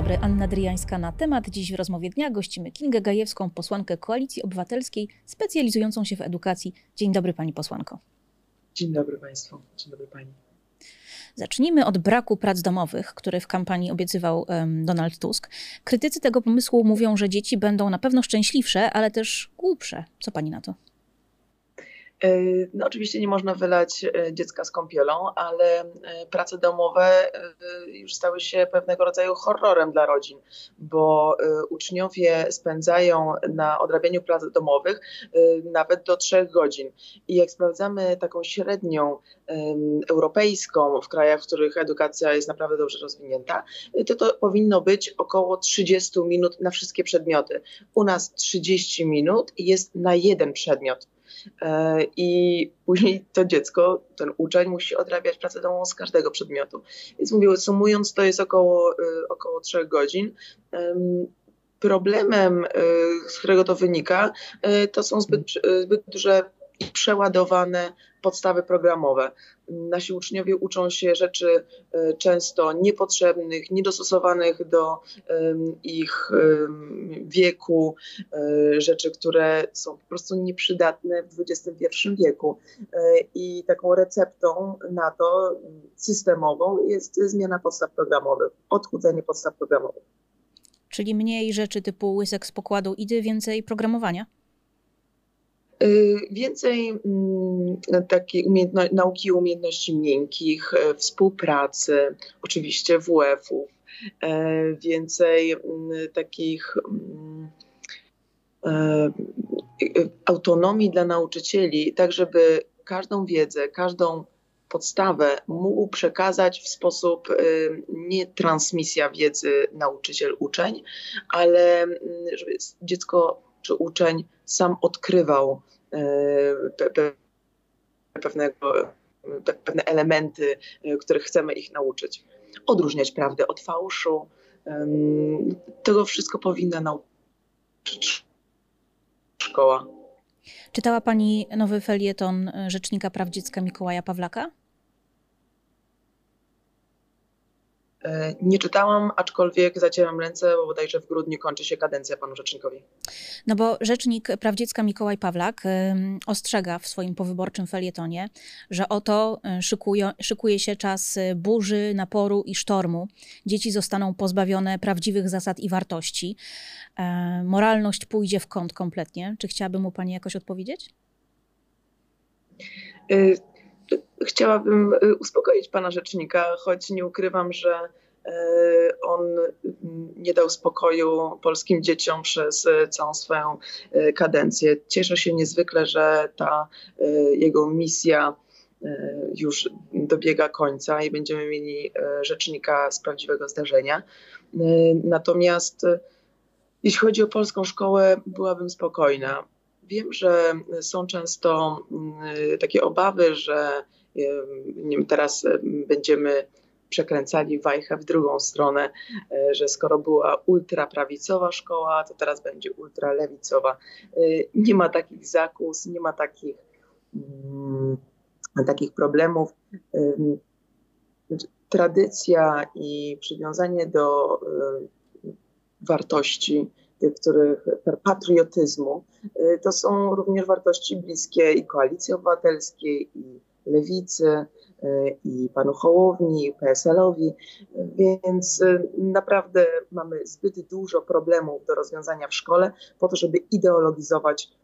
dobry, Anna Dryjańska na temat. Dziś w rozmowie dnia gościmy Kingę Gajewską, posłankę Koalicji Obywatelskiej, specjalizującą się w edukacji. Dzień dobry pani posłanko. Dzień dobry państwu, dzień dobry pani. Zacznijmy od braku prac domowych, który w kampanii obiecywał um, Donald Tusk. Krytycy tego pomysłu mówią, że dzieci będą na pewno szczęśliwsze, ale też głupsze. Co pani na to? E, no oczywiście nie można wylać e, dziecka z kąpielą, ale e, prace domowe już stały się pewnego rodzaju horrorem dla rodzin, bo uczniowie spędzają na odrabianiu prac domowych nawet do trzech godzin. I jak sprawdzamy taką średnią europejską w krajach, w których edukacja jest naprawdę dobrze rozwinięta, to to powinno być około 30 minut na wszystkie przedmioty. U nas 30 minut jest na jeden przedmiot. E, i później to dziecko, ten uczeń musi odrabiać pracę domową z każdego przedmiotu. Więc mówię, sumując to jest około, e, około 3 godzin. Problemem, e, z którego to wynika, to są zbyt, zbyt duże i przeładowane podstawy programowe. Nasi uczniowie uczą się rzeczy e, często niepotrzebnych, niedostosowanych do ich wieku, e, rzeczy, które są po prostu nieprzydatne w XXI wieku. E, I taką receptą na to systemową jest zmiana podstaw programowych, odchudzenie podstaw programowych. Czyli mniej rzeczy typu łysek z pokładu idy, więcej programowania? Y, więcej mm, takiej umiejętno nauki umiejętności miękkich, e, współpracy, oczywiście WF-ów, e, więcej mm, takich mm, e, autonomii dla nauczycieli, tak żeby każdą wiedzę, każdą podstawę mógł przekazać w sposób nie transmisja wiedzy nauczyciel-uczeń, ale żeby dziecko czy uczeń sam odkrywał e, pewnego, pewne elementy, e, których chcemy ich nauczyć. Odróżniać prawdę od fałszu. Tego wszystko powinna nauczyć szkoła. Czytała Pani nowy felieton Rzecznika Praw Dziecka Mikołaja Pawlaka? E, nie czytałam, aczkolwiek zacieram ręce, bo bodajże w grudniu kończy się kadencja panu rzecznikowi. No bo rzecznik praw dziecka Mikołaj Pawlak ostrzega w swoim powyborczym felietonie, że oto e, szykuje, szykuje się czas e, burzy, naporu i sztormu. Dzieci zostaną pozbawione prawdziwych zasad i wartości. Moralność pójdzie w kąt kompletnie. Czy chciałaby mu pani jakoś odpowiedzieć? Chciałabym y, uspokoić pana rzecznika, choć nie ukrywam, że y, on nie dał spokoju polskim dzieciom przez y, całą swoją kadencję. Cieszę się niezwykle, że ta jego misja już dobiega końca i będziemy mieli rzecznika z prawdziwego zdarzenia. Natomiast jeśli chodzi o polską szkołę, byłabym spokojna. Wiem, że są często takie obawy, że wiem, teraz będziemy przekręcali wajchę w drugą stronę, e, że skoro była ultraprawicowa szkoła, to teraz będzie ultralewicowa. E, nie ma takich zakus, nie ma takich, mm, takich problemów. Tradycja i przywiązanie do wartości, tych, których patriotyzmu, e, to są również wartości bliskie i koalicji obywatelskiej, i Lewicy e, i panu Hołowni, i PSL-owi, więc e, naprawdę mamy zbyt dużo problemów do rozwiązania w szkole po to, żeby ideologizować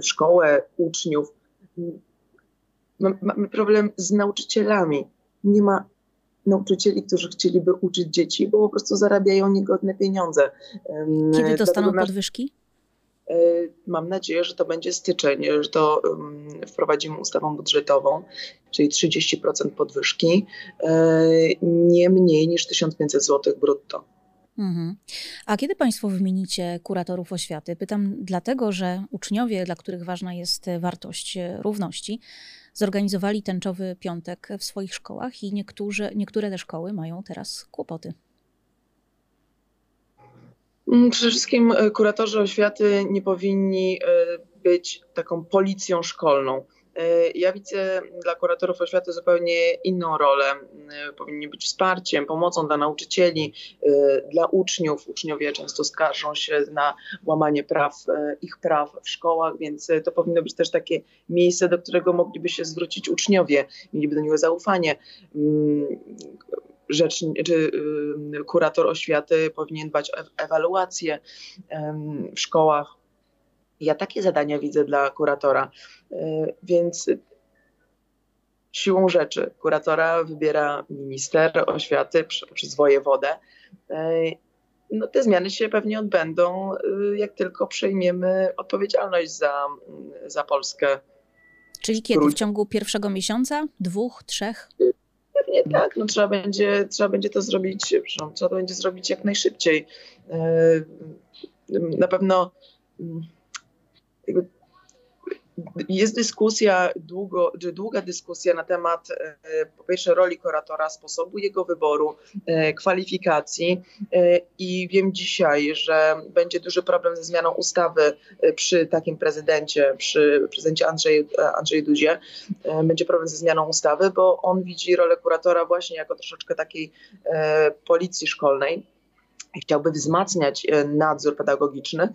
szkołę, uczniów. Mamy problem z nauczycielami. Nie ma nauczycieli, którzy chcieliby uczyć dzieci, bo po prostu zarabiają niegodne pieniądze. Kiedy dostaną podwyżki? E, mam nadzieję, że to będzie styczeń, że to wprowadzimy ustawą budżetową, czyli 30% podwyżki, e, nie mniej niż 1500 zł brutto. Mhm. A kiedy Państwo wymienicie kuratorów oświaty? Pytam dlatego, że uczniowie, dla których ważna jest wartość równości, zorganizowali tęczowy piątek w swoich szkołach i niektórzy, niektóre te szkoły mają teraz kłopoty. Mm, przede wszystkim e, kuratorzy oświaty nie powinni e, być taką policją szkolną. Ja widzę dla kuratorów oświaty zupełnie inną rolę. Powinni być wsparciem, pomocą dla nauczycieli, dla uczniów. Uczniowie często skarżą się na łamanie praw, ich praw w szkołach, więc to powinno być też takie miejsce, do którego mogliby się zwrócić uczniowie, mieliby do niego zaufanie mm, rzecz, czy kurator oświaty powinien dbać o ewaluację w szkołach. Ja takie zadania widzę dla kuratora, e, więc siłą rzeczy kuratora wybiera minister oświaty przez wojewodę. E, no, te zmiany się pewnie odbędą, e, jak tylko przejmiemy odpowiedzialność za, za Polskę. Czyli kiedy? W ciągu pierwszego miesiąca? Dwóch, trzech? Pewnie tak, no trzeba będzie, trzeba będzie to zrobić, trzeba to będzie zrobić jak najszybciej. Na pewno mm, jest dyskusja, długo, długa dyskusja na temat e, po pierwsze roli kuratora, sposobu jego wyboru, e, kwalifikacji i wiem dzisiaj, że będzie duży problem ze zmianą ustawy przy takim prezydencie, przy prezydencie Andrzeju, Andrzeju Dudzie. Będzie problem ze zmianą ustawy, bo on widzi rolę kuratora właśnie jako troszeczkę takiej policji szkolnej. Chciałby wzmacniać nadzór pedagogiczny,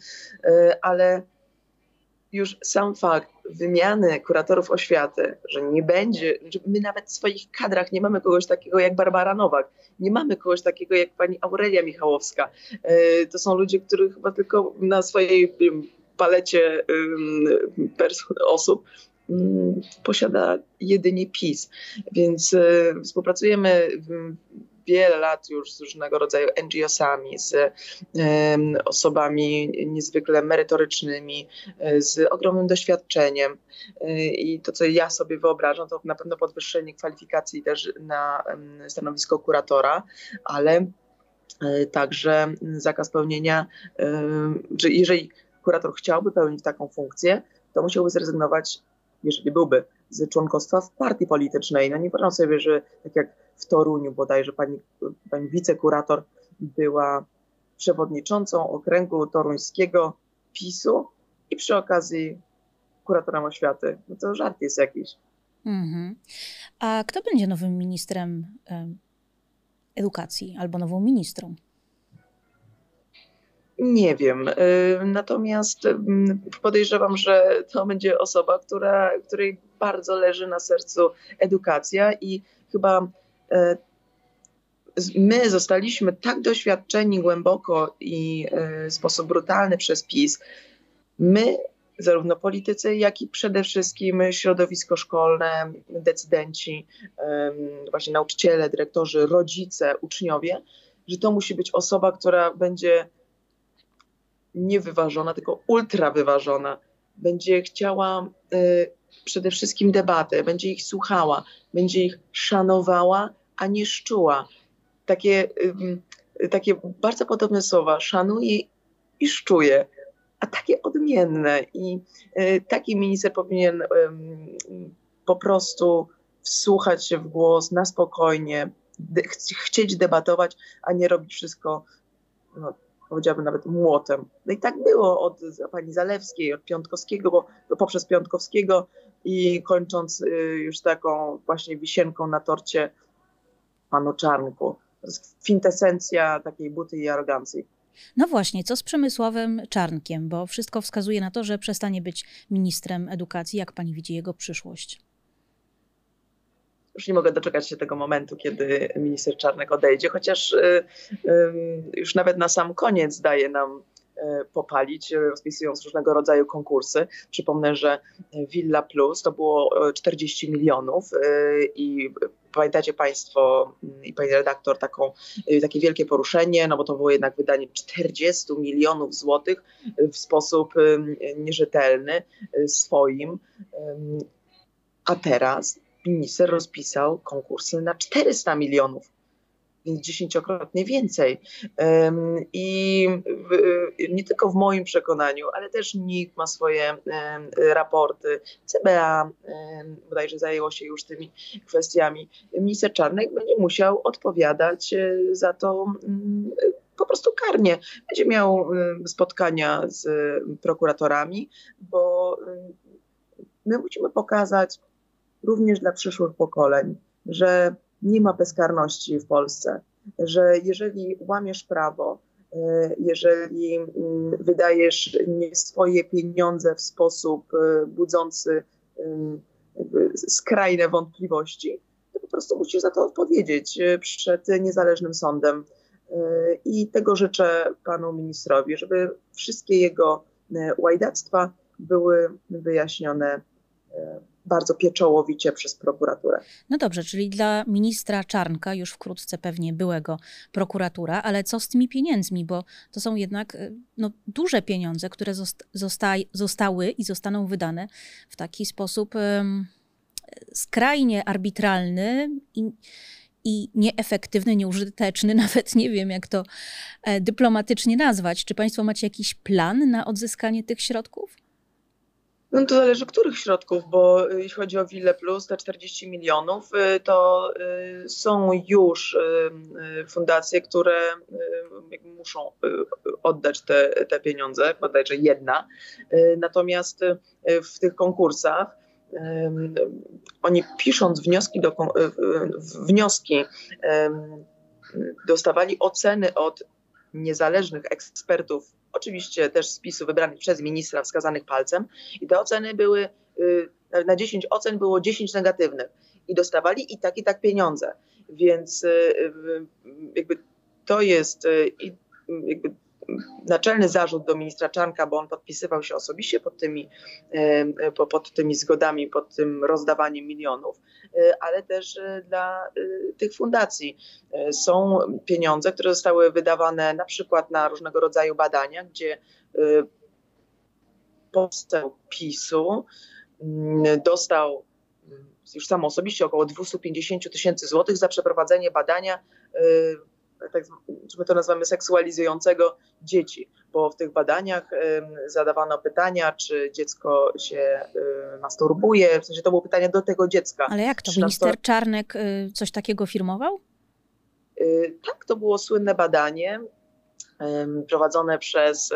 ale już sam fakt wymiany kuratorów oświaty, że nie będzie, że my nawet w swoich kadrach nie mamy kogoś takiego jak Barbara Nowak, nie mamy kogoś takiego jak pani Aurelia Michałowska. E, to są ludzie, których chyba tylko na swojej palecie osób posiada jedynie PiS. Więc e, współpracujemy wiele lat już z różnego rodzaju NGO-sami, z osobami niezwykle merytorycznymi, e, z ogromnym doświadczeniem. E, I to, co ja sobie wyobrażam, to na pewno podwyższenie kwalifikacji też na stanowisko kuratora, ale e, także zakaz pełnienia, że jeżeli kurator chciałby pełnić taką funkcję, to musiałby zrezygnować, jeżeli byłby, z członkostwa w partii politycznej. No nie wyobrażam sobie, że tak jak w Toruniu bodajże pani, pani wicekurator była przewodniczącą okręgu toruńskiego PiSu i przy okazji kuratorem oświaty. No to żart jest jakiś. Mm-hmm. A kto będzie nowym ministrem edukacji albo nową ministrą? Nie wiem. Natomiast podejrzewam, że to będzie osoba, która, której bardzo leży na sercu edukacja i chyba my zostaliśmy tak doświadczeni głęboko i e, w sposób brutalny przez PiS. My, zarówno politycy, jak i przede wszystkim środowisko szkolne, decydenci, właśnie nauczyciele, dyrektorzy, rodzice, uczniowie, że to musi być osoba, która będzie niewyważona, tylko ultra wyważona. Będzie chciała e, przede wszystkim debatę, będzie ich słuchała, będzie ich szanowała, a nie szczuła. Takie, takie bardzo podobne słowa, szanuje i szczuje, a takie odmienne. I y, taki minister powinien po prostu wsłuchać się w głos na spokojnie, chcieć debatować, a nie robić wszystko no, powiedziałabym nawet młotem. No i tak było od pani Zalewskiej, od Piątkowskiego, bo poprzez Piątkowskiego i kończąc y, już taką właśnie wisienką na torcie panu Czarnku. Kwintesencja takiej buty i arogancji. No właśnie, co z Przemysławem Czarnkiem, bo wszystko wskazuje na to, że przestanie być ministrem edukacji. Jak pani widzi jego przyszłość? Już nie mogę doczekać się tego momentu, kiedy minister Czarnek odejdzie, chociaż y, już nawet na sam koniec daje nam popalić, rozpisując różnego rodzaju konkursy. Przypomnę, że Villa Plus to było 40 milionów i pamiętacie Państwo i Pani redaktor taką, takie wielkie poruszenie, no bo to było jednak wydanie 40 milionów złotych w sposób nierzetelny swoim. A teraz minister rozpisał konkursy na 400 milionów, więc dziesięciokrotnie więcej. I nie tylko w moim przekonaniu, ale też NIK ma swoje raporty, CBA bodajże zajęło się już tymi kwestiami. Minister Czarnek będzie musiał odpowiadać e, za to po prostu karnie. Będzie miał spotkania z prokuratorami, bo my musimy pokazać również dla przyszłych pokoleń, że nie ma bezkarności w Polsce, że jeżeli łamiesz prawo, e, jeżeli mm, wydajesz nie swoje pieniądze w sposób e, budzący skrajne wątpliwości, to po prostu musisz za to odpowiedzieć e, przed niezależnym sądem. I tego życzę panu ministrowi, żeby wszystkie jego łajdactwa były wyjaśnione bardzo pieczołowicie przez prokuraturę. No dobrze, czyli dla ministra Czarnka, już wkrótce pewnie byłego prokuratura, ale co z tymi pieniędzmi, bo to są jednak e, no, duże pieniądze, które zosta zostały i zostaną wydane w taki sposób um, skrajnie arbitralny i, i nieefektywny, nieużyteczny, nawet nie wiem, jak to e, dyplomatycznie nazwać. Czy Państwo macie jakiś plan na odzyskanie tych środków? No to zależy których środków, bo y, jeśli chodzi o Wille Plus, te 40 milionów, y, to y, są już fundacje, które muszą oddać te, te pieniądze, bodajże jedna. Natomiast w tych konkursach oni pisząc wnioski, do, wnioski dostawali oceny od niezależnych ekspertów oczywiście też spisu wybranych przez ministra wskazanych palcem. I te oceny były, y, na 10 ocen było 10 negatywnych. I dostawali i tak i tak pieniądze, więc y, y, jakby to jest jakby naczelny zarzut do ministra Czarnka, bo on podpisywał się osobiście pod tymi, pod tymi zgodami, pod tym rozdawaniem milionów, ale też dla tych fundacji. Są pieniądze, które zostały wydawane na przykład na różnego rodzaju badania, gdzie poseł PiSu dostał już sam osobiście około 250 tysięcy złotych za przeprowadzenie badania tak, my to nazywamy seksualizującego dzieci, bo w tych badaniach zadawano pytania, czy dziecko się masturbuje, w sensie to było pytanie do tego dziecka. Ale jak to? Minister Czarnek y, coś takiego firmował? Y, tak, to było słynne badanie prowadzone przez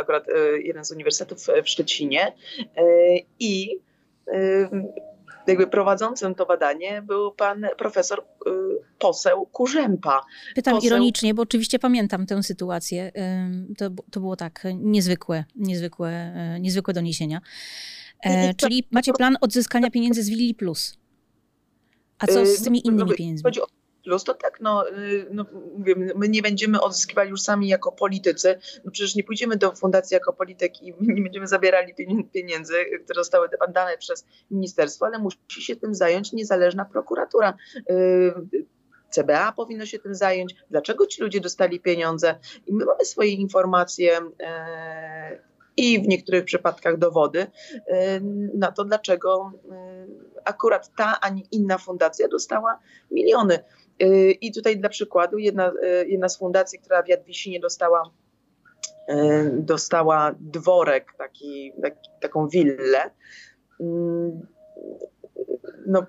akurat y, jeden z uniwersytetów w Szczecinie i jakby prowadzącym to badanie był pan profesor y, poseł Kurzępa. Pytam poseł... ironicznie, bo oczywiście pamiętam tę sytuację. To, to było tak niezwykłe, niezwykłe, e, niezwykłe doniesienia. E, czyli macie plan odzyskania pieniędzy z Willi Plus. A co z y, tymi no, innymi pieniędzmi? Plus, to tak, no, y, no mówię, my nie będziemy odzyskiwali już sami jako politycy. No przecież nie pójdziemy do fundacji jako polityk i nie będziemy zabierali pieniędzy, które zostały dane przez ministerstwo, ale musi się tym zająć niezależna prokuratura. Y, CBA powinno się tym zająć, dlaczego ci ludzie dostali pieniądze. I my mamy swoje informacje e, i w niektórych przypadkach dowody na to, dlaczego akurat ta, a nie inna fundacja dostała miliony. Y, I tutaj dla przykładu jedna, y, jedna z fundacji, która w Jadwisinie dostała, y, dostała dworek, taki, taki, taką willę, mm, no,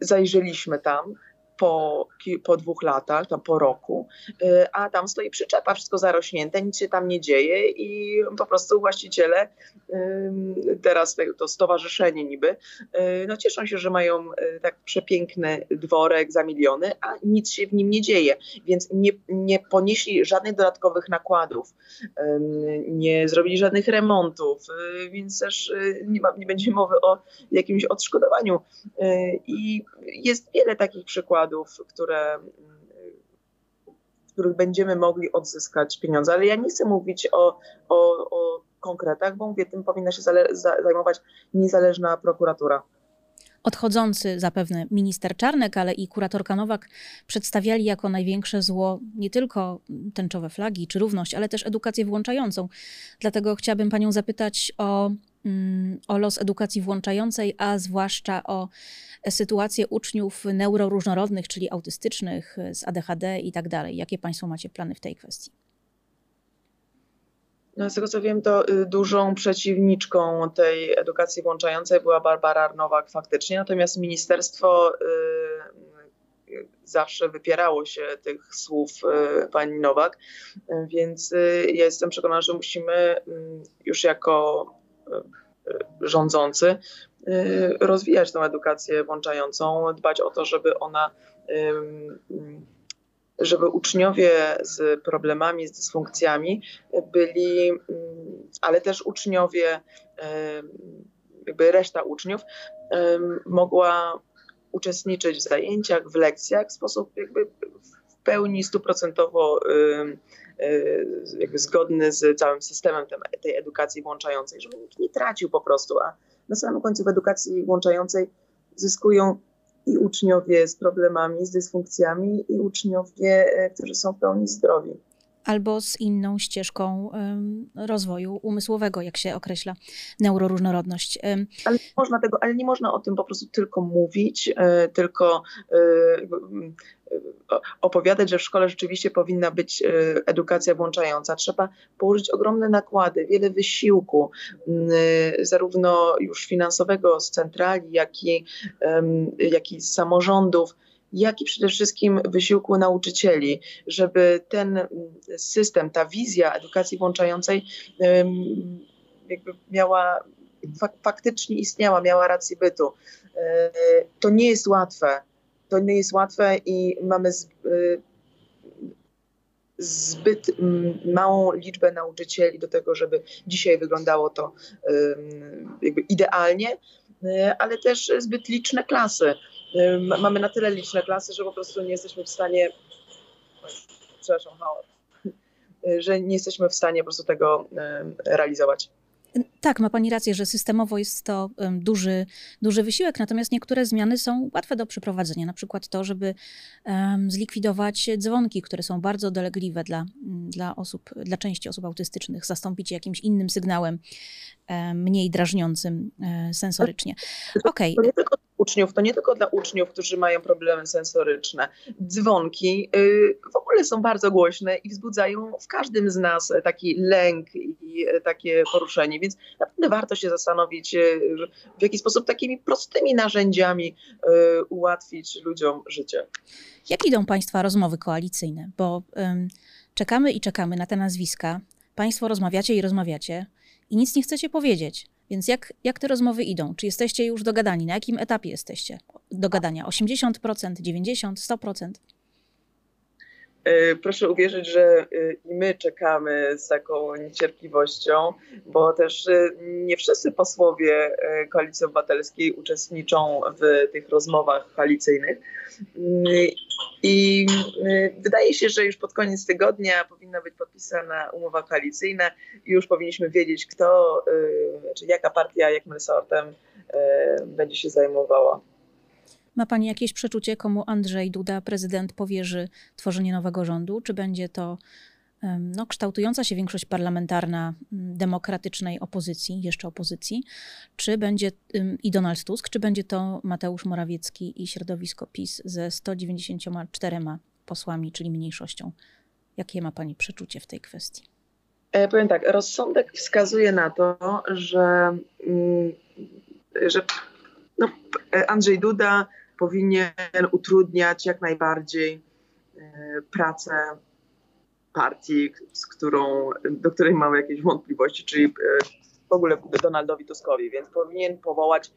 zajrzeliśmy tam po, po dwóch latach, tam po roku, y, a tam stoi przyczepa, wszystko zarośnięte, nic się tam nie dzieje i po prostu właściciele, teraz to stowarzyszenie niby, y, no cieszą się, że mają y, tak przepiękny dworek za miliony, a nic się w nim nie dzieje, więc nie, nie ponieśli żadnych dodatkowych nakładów, nie zrobili żadnych remontów, więc też nie, ma, nie będzie mowy o jakimś odszkodowaniu. I jest wiele takich przykładów, które, w których będziemy mogli odzyskać pieniądze. Ale ja nie chcę mówić o, o, o konkretach, bo mówię, tym powinna się zajmować niezależna prokuratura. Odchodzący zapewne minister Czarnek, ale i kuratorka Nowak przedstawiali jako największe zło nie tylko tęczowe flagi czy równość, ale też edukację włączającą. Dlatego chciałabym Panią zapytać o o los edukacji włączającej, a zwłaszcza o sytuację uczniów neuroróżnorodnych, czyli autystycznych, z ADHD i tak dalej. Jakie Państwo macie plany w tej kwestii? No, z tego co wiem, to y, dużą przeciwniczką tej edukacji włączającej była Barbara Nowak faktycznie, natomiast ministerstwo y, y, zawsze wypierało się tych słów pani Nowak, więc ja jestem przekonana, że musimy już jako rządzący rozwijać tę edukację włączającą, dbać o to, żeby ona żeby uczniowie z problemami, z dysfunkcjami byli, ale też uczniowie, jakby reszta uczniów mogła uczestniczyć w zajęciach, w lekcjach w sposób jakby w pełni stuprocentowo jakby zgodny z całym systemem tej edukacji włączającej, żeby nikt nie tracił po prostu, a na samym końcu w edukacji włączającej zyskują i uczniowie z problemami, z dysfunkcjami, i uczniowie, e, którzy są w pełni zdrowi. Albo z inną ścieżką rozwoju umysłowego, jak się określa neuroróżnorodność. Ale nie można tego, ale nie można o tym po prostu tylko mówić, e, tylko e, opowiadać, że w szkole rzeczywiście powinna być e, edukacja włączająca. Trzeba położyć ogromne nakłady, wiele wysiłku, zarówno już finansowego z centrali, jak i, jak i z samorządów jak i przede wszystkim wysiłku nauczycieli, żeby ten system, ta wizja edukacji włączającej jakby miała faktycznie istniała, miała rację bytu. E, to nie jest łatwe to nie jest łatwe i mamy y, zbyt małą liczbę nauczycieli do tego, żeby dzisiaj wyglądało to jakby idealnie, y, ale też zbyt liczne klasy. Mamy na tyle liczne klasy, że po prostu nie jesteśmy w stanie. Przepraszam, że nie jesteśmy w stanie po prostu tego realizować. Tak, ma Pani rację, że systemowo jest to duży, duży wysiłek, natomiast niektóre zmiany są łatwe do przeprowadzenia. Na przykład to, żeby um, zlikwidować dzwonki, które są bardzo dolegliwe dla, dla osób, dla części osób autystycznych, zastąpić je jakimś innym sygnałem, um, mniej drażniącym um, sensorycznie. Okej. Okay. To nie tylko uczniów, to nie tylko dla uczniów, którzy mają problemy sensoryczne. Dzwonki y, w ogóle są bardzo głośne i wzbudzają w każdym z nas taki lęk i takie poruszenie, więc naprawdę warto się zastanowić, y, w jaki sposób takimi prostymi narzędziami y, ułatwić ludziom życie. Jak idą Państwa rozmowy koalicyjne? Bo czekamy i czekamy na te nazwiska. Państwo rozmawiacie i rozmawiacie i nic nie chcecie powiedzieć. Więc jak, jak te rozmowy idą? Czy jesteście już dogadani? Na jakim etapie jesteście dogadania? 80%, 90%, 100%? Proszę uwierzyć, że e, i my czekamy z taką niecierpliwością, bo też e, nie wszyscy posłowie e, Koalicji Obywatelskiej uczestniczą w tych rozmowach koalicyjnych. I wydaje się, że już pod koniec tygodnia powinna być podpisana umowa koalicyjna i już powinniśmy wiedzieć, kto, czy jaka partia, jakim resortem będzie się zajmowała. Ma Pani jakieś przeczucie, komu Andrzej Duda, prezydent, powierzy tworzenie nowego rządu? Czy będzie to no, kształtująca się większość parlamentarna demokratycznej opozycji, jeszcze opozycji, czy będzie i Donald Tusk, czy będzie to Mateusz Morawiecki i środowisko PiS ze 194 posłami, czyli mniejszością? Jakie ma Pani przeczucie w tej kwestii? E, powiem tak, rozsądek wskazuje na to, że, mm, że no, Andrzej Duda powinien utrudniać jak najbardziej e, pracę partii, z którą, do której mamy jakieś wątpliwości, czyli e, w ogóle Donaldowi Tuskowi, więc powinien powołać,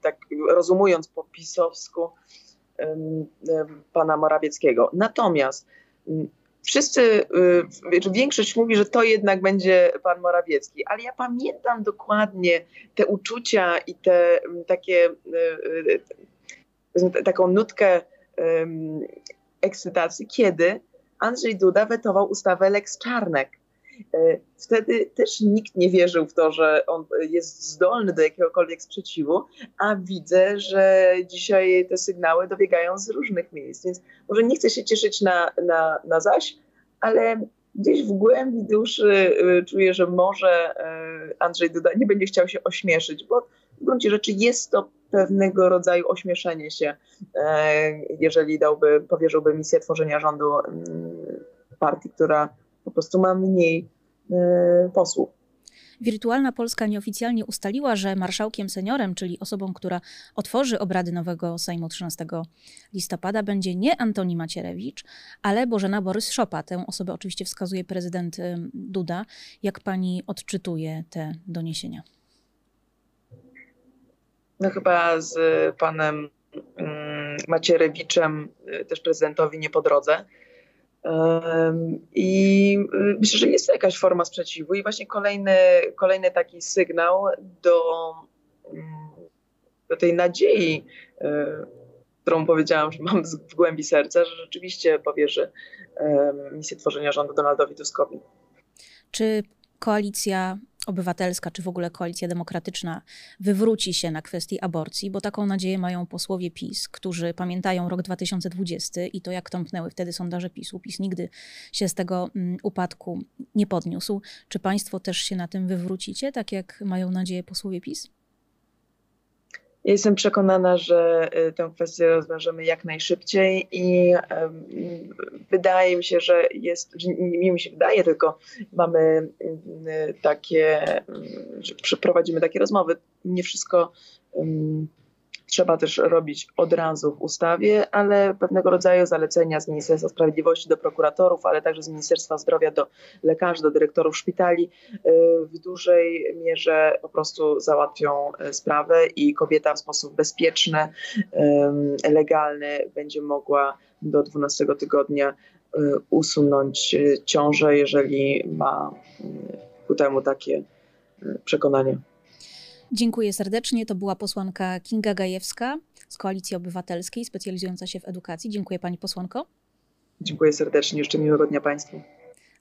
tak rozumując po pisowsku, pana Morawieckiego. Natomiast wszyscy, y, większość mówi, że to jednak będzie pan Morawiecki, ale ja pamiętam dokładnie te uczucia i te takie, y, y, taką nutkę ekscytacji, kiedy Andrzej Duda wetował ustawę Lex Czarnek. E, wtedy też nikt nie wierzył w to, że on jest zdolny do jakiegokolwiek sprzeciwu, a widzę, że dzisiaj te sygnały dobiegają z różnych miejsc. Więc może nie chcę się cieszyć na, na, na zaś, ale gdzieś w głębi duszy y, czuję, że może y, Andrzej Duda nie będzie chciał się ośmieszyć, bo w gruncie rzeczy jest to pewnego rodzaju ośmieszenie się, e, jeżeli dałby, powierzyłby misję tworzenia rządu mm, partii, która po prostu ma mniej e, posłów. Wirtualna Polska nieoficjalnie ustaliła, że marszałkiem seniorem, czyli osobą, która otworzy obrady nowego Sejmu 13 listopada, będzie nie Antoni Macierewicz, ale Bożena Borys-Szopa. Tę osobę oczywiście wskazuje prezydent Duda. Jak pani odczytuje te doniesienia? no chyba z panem mm, Macierewiczem, y, też prezydentowi, nie po drodze. I y, myślę, że jest jakaś forma sprzeciwu i właśnie kolejny, kolejny taki sygnał do, mm, do tej nadziei, y, którą powiedziałam, że mam w głębi serca, że rzeczywiście powierzy misję tworzenia rządu Donaldowi Tuskowi. Czy koalicja obywatelska, czy w ogóle koalicja demokratyczna wywróci się na kwestii aborcji, bo taką nadzieję mają posłowie PiS, którzy pamiętają rok 2020 i to, jak tąpnęły wtedy sondaże PiSu. PiS nigdy się z tego mm, upadku nie podniósł. Czy państwo też się na tym wywrócicie, tak jak mają nadzieję posłowie PiS? Jestem przekonana, że y, tę kwestię rozwiążemy jak najszybciej i wydaje mi się, że jest, nie mi się wydaje, tylko mamy y, takie, y, że przeprowadzimy takie rozmowy. Nie wszystko trzeba też robić od razu w ustawie, ale pewnego rodzaju zalecenia z Ministerstwa Sprawiedliwości do prokuratorów, ale także z Ministerstwa Zdrowia do lekarzy, do dyrektorów szpitali y, w dużej mierze po prostu załatwią y, sprawę i kobieta w sposób bezpieczny, ym, legalny będzie mogła do 12 tygodnia y, usunąć y, ciążę, jeżeli ma y, ku temu takie y, przekonanie. Dziękuję serdecznie. To była posłanka Kinga Gajewska z Koalicji Obywatelskiej, specjalizująca się w edukacji. Dziękuję pani posłanko. Dziękuję serdecznie, jeszcze miłego dnia Państwu.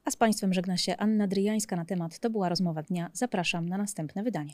A z Państwem żegna się Anna Dryjańska na temat To była rozmowa dnia. Zapraszam na następne wydanie.